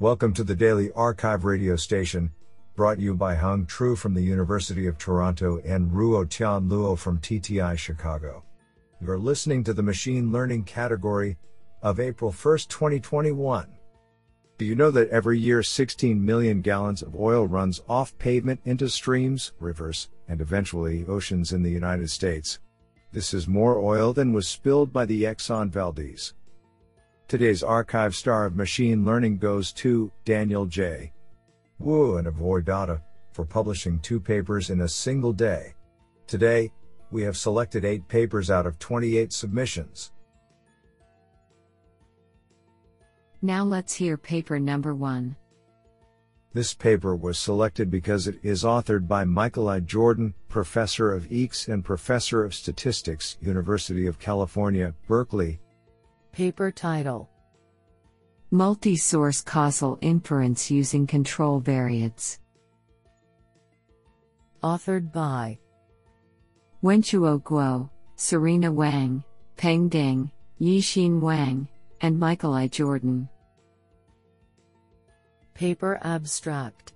Welcome to the Daily arXiv radio station, brought you by Hung Tru from the University of Toronto and Ruo Tian Luo from TTI Chicago. You're listening to the Machine Learning category of April 1, 2021. Do you know that every year 16 million gallons of oil runs off pavement into streams, rivers, and eventually oceans in the United States? This is more oil than was spilled by the Exxon Valdez. Today's arXiv star of machine learning goes to Daniel J. Wu and Avoid Data for publishing two papers in a single day. Today, we have selected eight papers out of 28 submissions. Now let's hear paper number one. This paper was selected because it is authored by Michael I. Jordan, Professor of EECS and Professor of Statistics, University of California, Berkeley. Paper title Multi source causal inference using control variates. Authored by Wenshuo Guo, Serena Wang, Peng Ding, Yixin Wang, and Michael I. Jordan. Paper Abstract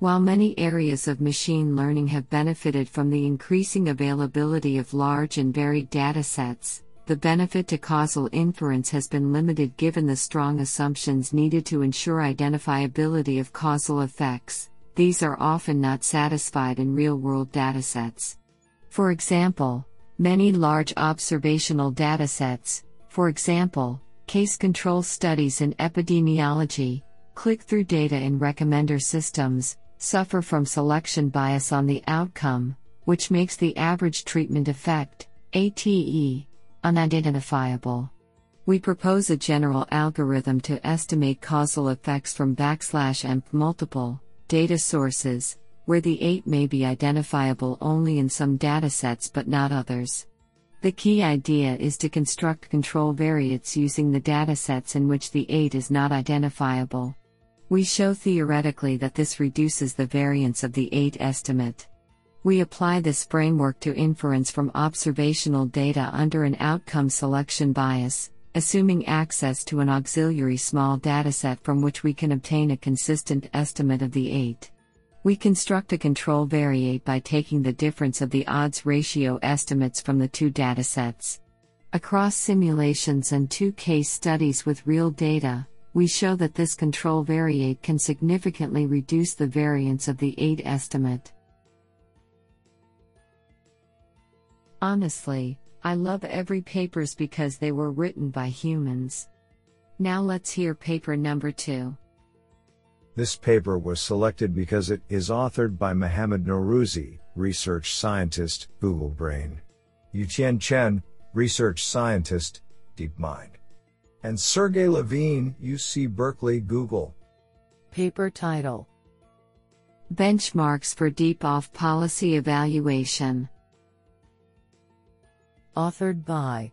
While many areas of machine learning have benefited from the increasing availability of large and varied datasets, the benefit to causal inference has been limited given the strong assumptions needed to ensure identifiability of causal effects. These are often not satisfied in real world datasets. For example, many large observational datasets, for example, case control studies in epidemiology, click through data in recommender systems, suffer from selection bias on the outcome, which makes the average treatment effect, ATE, unidentifiable. We propose a general algorithm to estimate causal effects from backslash and multiple data sources, where the ATE may be identifiable only in some datasets but not others. The key idea is to construct control variates using the datasets in which the ATE is not identifiable. We show theoretically that this reduces the variance of the ATE estimate. We apply this framework to inference from observational data under an outcome selection bias, assuming access to an auxiliary small dataset from which we can obtain a consistent estimate of the ATE. We construct a control variate by taking the difference of the odds ratio estimates from the two datasets. Across simulations and two case studies with real data, we show that this control variate can significantly reduce the variance of the ATE estimate. Honestly, I love every papers because they were written by humans. Now let's hear paper number 2. This paper was selected because it is authored by Mohammad Norouzi, research scientist, Google Brain. Yutian Chen, research scientist, DeepMind and Sergey Levine, UC Berkeley, Google. Paper title Benchmarks for Deep Off Policy Evaluation. Authored by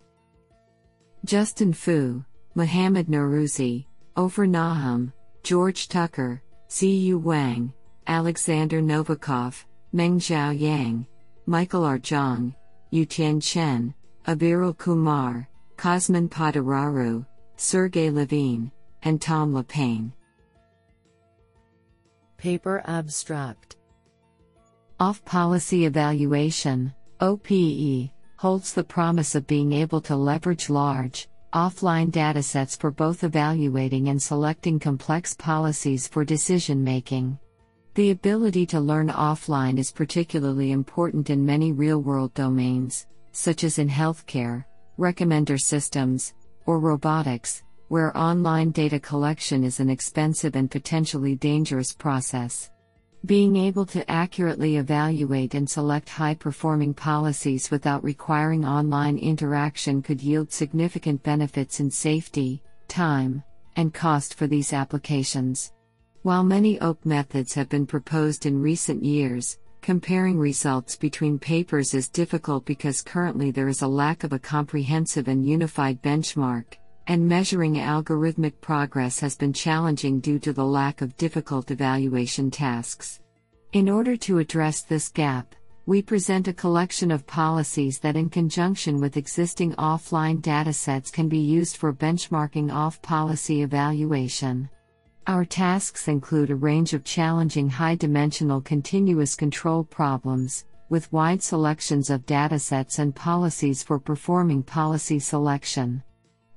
Justin Fu, Mohammad Norouzi, Ofir Nachum, George Tucker, Ziyu Wang, Alexander Novikov, Mengjiao Yang, Michael R. Zhang, Yutian Chen, Aviral Kumar, Cosmin Paduraru, Sergey Levine, and Tom Le Paine. Paper Abstract Off Policy Evaluation, OPE, holds the promise of being able to leverage large, offline datasets for both evaluating and selecting complex policies for decision making. The ability to learn offline is particularly important in many real world domains, such as in healthcare, recommender systems, or robotics, where online data collection is an expensive and potentially dangerous process. Being able to accurately evaluate and select high performing policies without requiring online interaction could yield significant benefits in safety, time, and cost for these applications. While many OPE methods have been proposed in recent years, comparing results between papers is difficult because currently there is a lack of a comprehensive and unified benchmark, and measuring algorithmic progress has been challenging due to the lack of difficult evaluation tasks. In order to address this gap, we present a collection of policies that, in conjunction with existing offline datasets, can be used for benchmarking off policy evaluation. Our tasks include a range of challenging high dimensional continuous control problems, with wide selections of datasets and policies for performing policy selection.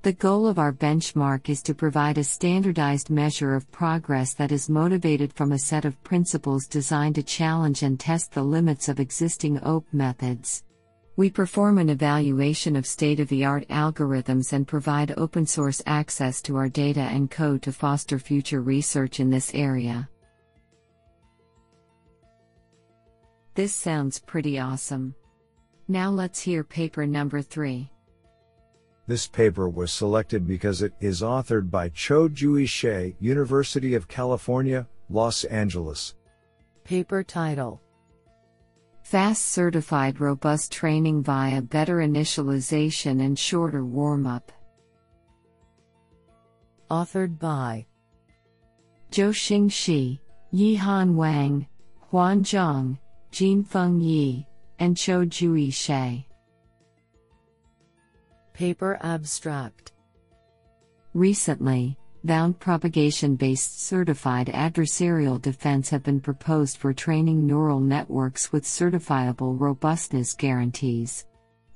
The goal of our benchmark is to provide a standardized measure of progress that is motivated from a set of principles designed to challenge and test the limits of existing OPE methods. We perform an evaluation of state of the art algorithms and provide open source access to our data and code to foster future research in this area. This sounds pretty awesome. Now let's hear paper number 3. This paper was selected because it is authored by Cho Jui Hsieh, University of California, Los Angeles. Paper title Fast certified robust training via better initialization and shorter warm up. Authored by Zhouxing Shi, Yihan Wang, Huan Zhang, Jinfeng Yi, and Cho Jui Hsieh. Paper Abstract Recently, bound propagation based certified adversarial defense have been proposed for training neural networks with certifiable robustness guarantees.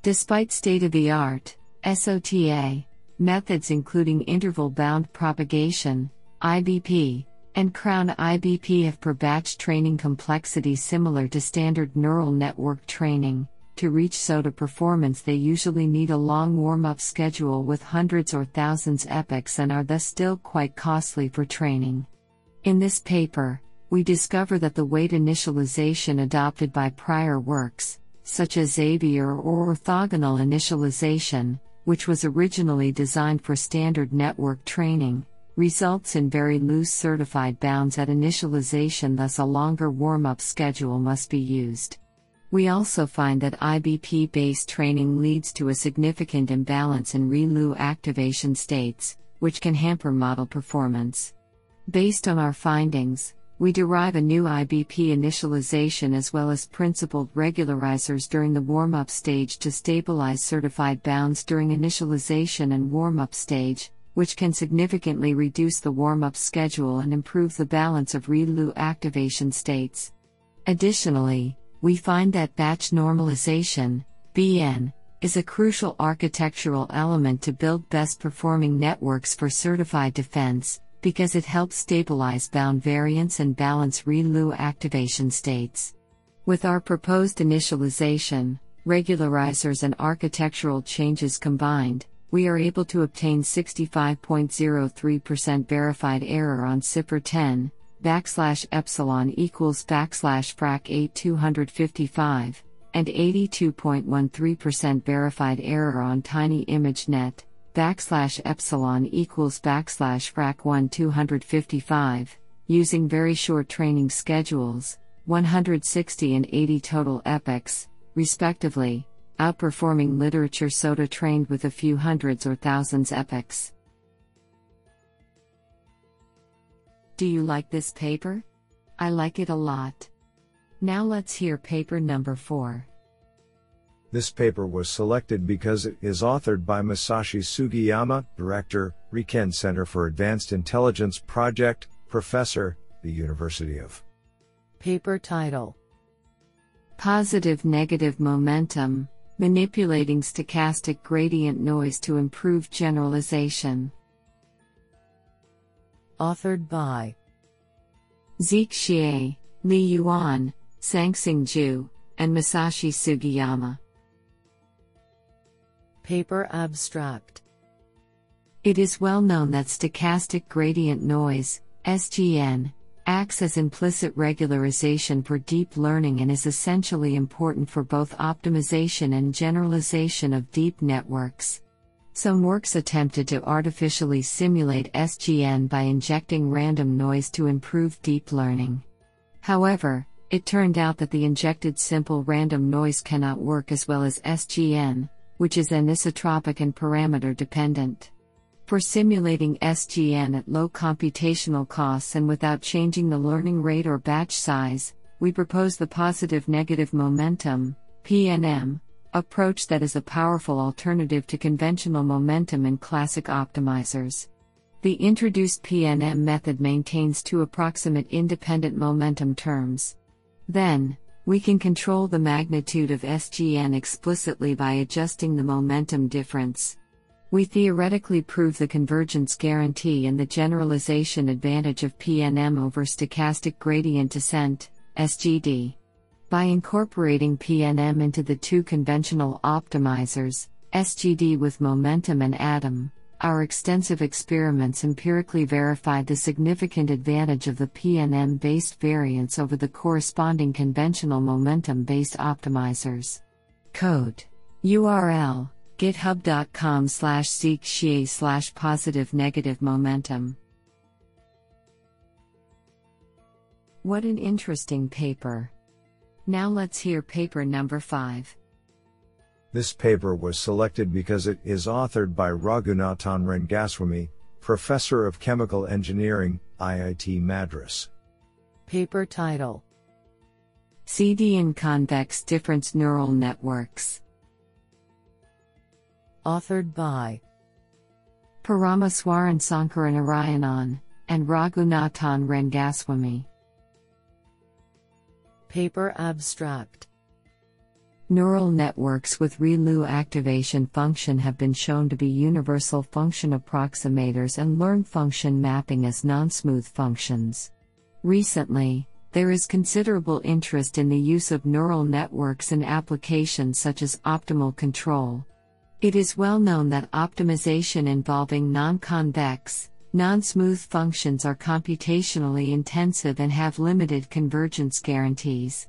Despite state of the art, SOTA, methods including interval bound propagation, IBP, and Crown IBP have per batch training complexity similar to standard neural network training. To reach SOTA performance, they usually need a long warm up schedule with hundreds or thousands epochs and are thus still quite costly for training. In this paper, we discover that the weight initialization adopted by prior works, such as Xavier or orthogonal initialization, which was originally designed for standard network training, results in very loose certified bounds at initialization, thus, a longer warm up schedule must be used. We also find that IBP based training leads to a significant imbalance in ReLU activation states, which can hamper model performance. Based on our findings, we derive a new IBP initialization as well as principled regularizers during the warm up stage to stabilize certified bounds during initialization and warm up stage, which can significantly reduce the warm up schedule and improve the balance of ReLU activation states. Additionally, we find that batch normalization, BN, is a crucial architectural element to build best performing networks for certified defense, because it helps stabilize bound variance and balance ReLU activation states. With our proposed initialization, regularizers, and architectural changes combined, we are able to obtain 65.03% verified error on CIFAR 10, backslash epsilon equals backslash frac 8255, and 82.13% verified error on tiny ImageNet, backslash epsilon equals backslash frac 1255, using very short training schedules, 160 and 80 total epochs, respectively, outperforming literature SOTA trained with a few hundreds or thousands epochs. Do you like this paper? I like it a lot. Now let's hear paper number 4. This paper was selected because it is authored by Masashi Sugiyama, Director, RIKEN Center for Advanced Intelligence Project, Professor, the University of. Paper title Positive Negative Momentum Manipulating Stochastic Gradient Noise to Improve Generalization authored by Zeke Xie, Li Yuan, Zhanxing Zhu, and Masashi Sugiyama. Paper Abstract It is well known that stochastic gradient noise, SGN, acts as implicit regularization for deep learning and is essentially important for both optimization and generalization of deep networks. Some works attempted to artificially simulate SGN by injecting random noise to improve deep learning. However, it turned out that the injected simple random noise cannot work as well as SGN, which is anisotropic and parameter dependent. For simulating SGN at low computational costs and without changing the learning rate or batch size, we propose the positive negative momentum, PNM, approach that is a powerful alternative to conventional momentum and classic optimizers. The introduced PNM method maintains two approximate independent momentum terms. Then, we can control the magnitude of SGN explicitly by adjusting the momentum difference. We theoretically prove the convergence guarantee and the generalization advantage of PNM over stochastic gradient descent, SGD. By incorporating PNM into the two conventional optimizers, SGD with momentum and Adam, our extensive experiments empirically verified the significant advantage of the PNM based variance over the corresponding conventional momentum based optimizers. Code URL github.com slash seek slash positive negative momentum. What an interesting paper. Now let's hear paper number 5. This paper was selected because it is authored by Raghunathan Rangaswamy, Professor of Chemical Engineering, IIT Madras. Paper title CD CDN Convex Difference Neural Networks. Authored by Paramaswaran Sankaranarayanan and Raghunathan Rangaswamy. Paper Abstract Neural networks with ReLU activation function have been shown to be universal function approximators and learn function mapping as non-smooth functions. Recently, there is considerable interest in the use of neural networks in applications such as optimal control. It is well known that optimization involving non-convex, non-smooth functions are computationally intensive and have limited convergence guarantees.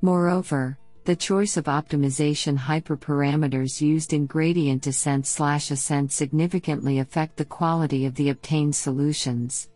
Moreover, the choice of optimization hyperparameters used in gradient descent slash ascent significantly affect the quality of the obtained solutions.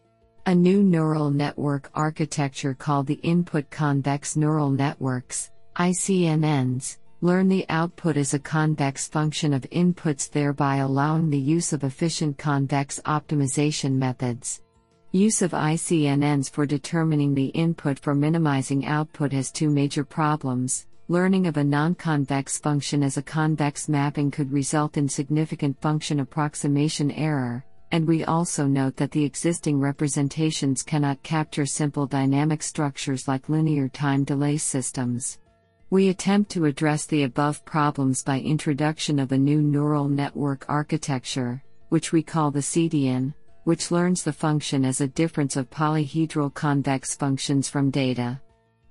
A new neural network architecture called the Input Convex Neural Networks, ICNNs, learn the output as a convex function of inputs, thereby allowing the use of efficient convex optimization methods. Use of ICNNs for determining the input for minimizing output has two major problems. Learning of a non-convex function as a convex mapping could result in significant function approximation error, and we also note that the existing representations cannot capture simple dynamic structures like linear time delay systems. We attempt to address the above problems by introduction of a new neural network architecture, which we call the CDN, which learns the function as a difference of polyhedral convex functions from data.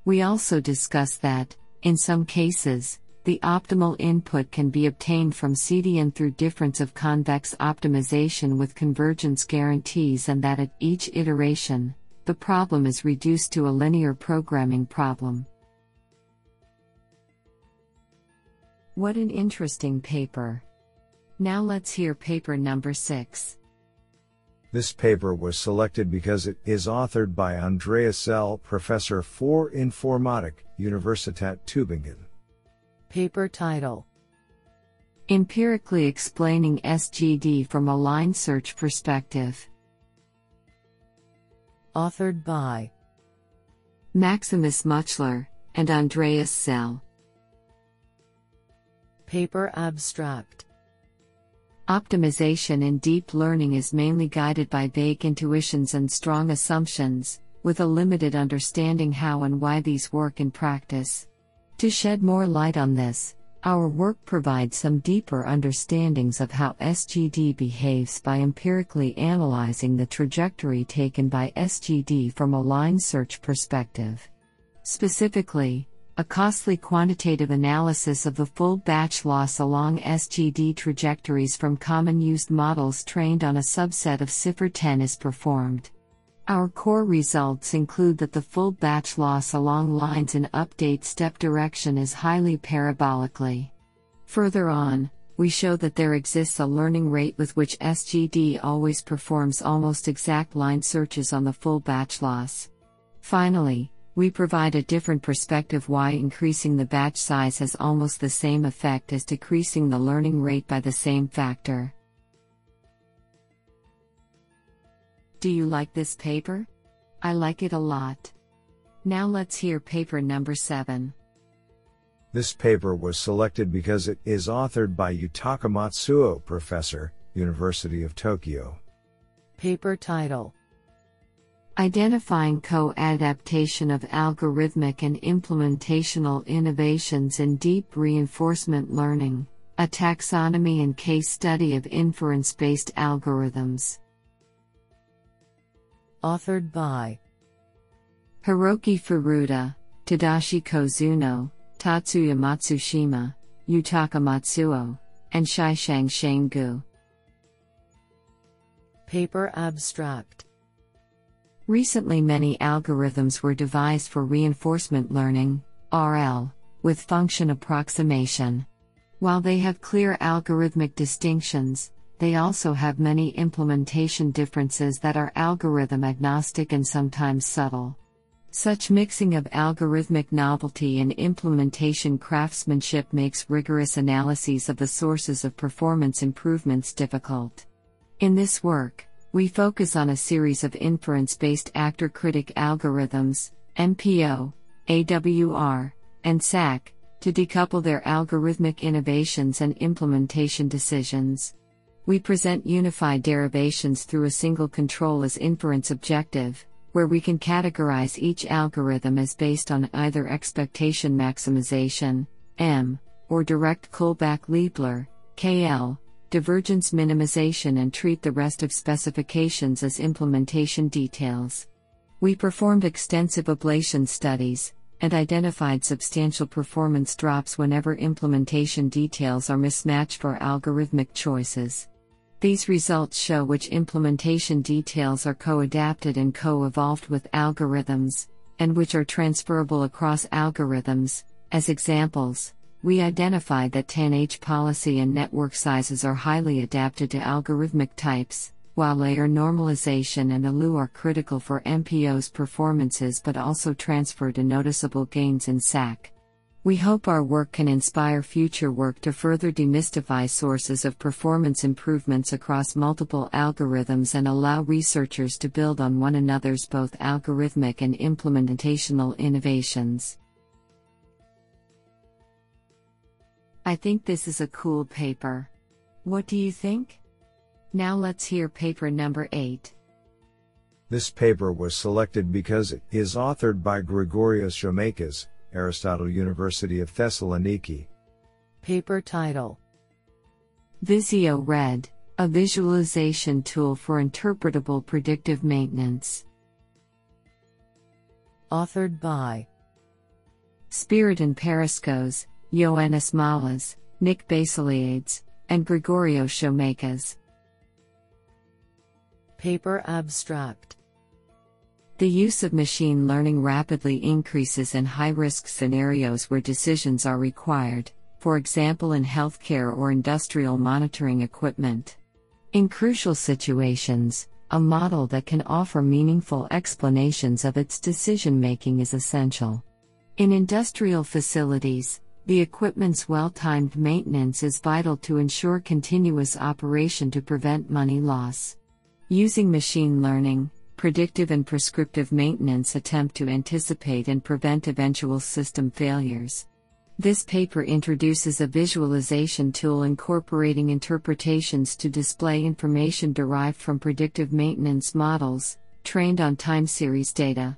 We also discuss that, in some cases, the optimal input can be obtained from CDN through difference of convex optimization with convergence guarantees, and that at each iteration, the problem is reduced to a linear programming problem. What an interesting paper! Now let's hear paper number 6. This paper was selected because it is authored by Andreas Zell, Professor for Informatik, Universitat Tübingen. Paper title Empirically Explaining SGD from a Line Search Perspective. Authored by Maximus Mutschler and Andreas Zell. Paper Abstract Optimization in deep learning is mainly guided by vague intuitions and strong assumptions, with a limited understanding how and why these work in practice. To shed more light on this, our work provides some deeper understandings of how SGD behaves by empirically analyzing the trajectory taken by SGD from a line search perspective. Specifically, a costly quantitative analysis of the full batch loss along SGD trajectories from common used models trained on a subset of CIFAR 10 is performed. Our core results include that the full batch loss along lines in update step direction is highly parabolically. Further on, we show that there exists a learning rate with which SGD always performs almost exact line searches on the full batch loss. Finally, we provide a different perspective why increasing the batch size has almost the same effect as decreasing the learning rate by the same factor. Do you like this paper? I like it a lot. Now let's hear paper number 7. This paper was selected because it is authored by Yutaka Matsuo, professor, University of Tokyo. Paper title Identifying co adaptation of algorithmic and implementational innovations in deep reinforcement learning, a taxonomy and case study of inference based algorithms. Authored by Hiroki Furuta, Tadashi Kozuno, Tatsuya Matsushima, Yutaka Matsuo, and Shixiang Shane Gu. Paper abstract Recently, many algorithms were devised for reinforcement learning, RL, with function approximation. While they have clear algorithmic distinctions, they also have many implementation differences that are algorithm agnostic and sometimes subtle. Such mixing of algorithmic novelty and implementation craftsmanship makes rigorous analyses of the sources of performance improvements difficult. In this work, we focus on a series of inference based actor critic algorithms, MPO, AWR, and SAC, to decouple their algorithmic innovations and implementation decisions. We present unified derivations through a single control as inference objective, where we can categorize each algorithm as based on either expectation maximization, EM, or direct Kullback Leibler, KL, divergence minimization, and treat the rest of specifications as implementation details. We performed extensive ablation studies and identified substantial performance drops whenever implementation details are mismatched for algorithmic choices. These results show which implementation details are co adapted and co evolved with algorithms, and which are transferable across algorithms. As examples, we identified that TANH policy and network sizes are highly adapted to algorithmic types, while layer normalization and ALU are critical for MPO's performances but also transfer to noticeable gains in SAC. We hope our work can inspire future work to further demystify sources of performance improvements across multiple algorithms and allow researchers to build on one another's both algorithmic and implementational innovations. I think this is a cool paper. What do you think? Now let's hear paper number 8. This paper was selected because it is authored by Grigorios Tsoumakas, Aristotle University of Thessaloniki. Paper title Visio Red, a visualization tool for interpretable predictive maintenance. Authored by Spyridon Paraschos, Ioannis Mollas, Nick Bassiliades, and Grigorios Tsoumakas. Paper abstract the use of machine learning rapidly increases in high risk scenarios where decisions are required, for example in healthcare or industrial monitoring equipment. In crucial situations, a model that can offer meaningful explanations of its decision making is essential. In industrial facilities, the equipment's well timed maintenance is vital to ensure continuous operation to prevent money loss. Using machine learning, predictive and prescriptive maintenance attempt to anticipate and prevent eventual system failures. This paper introduces a visualization tool incorporating interpretations to display information derived from predictive maintenance models, trained on time series data.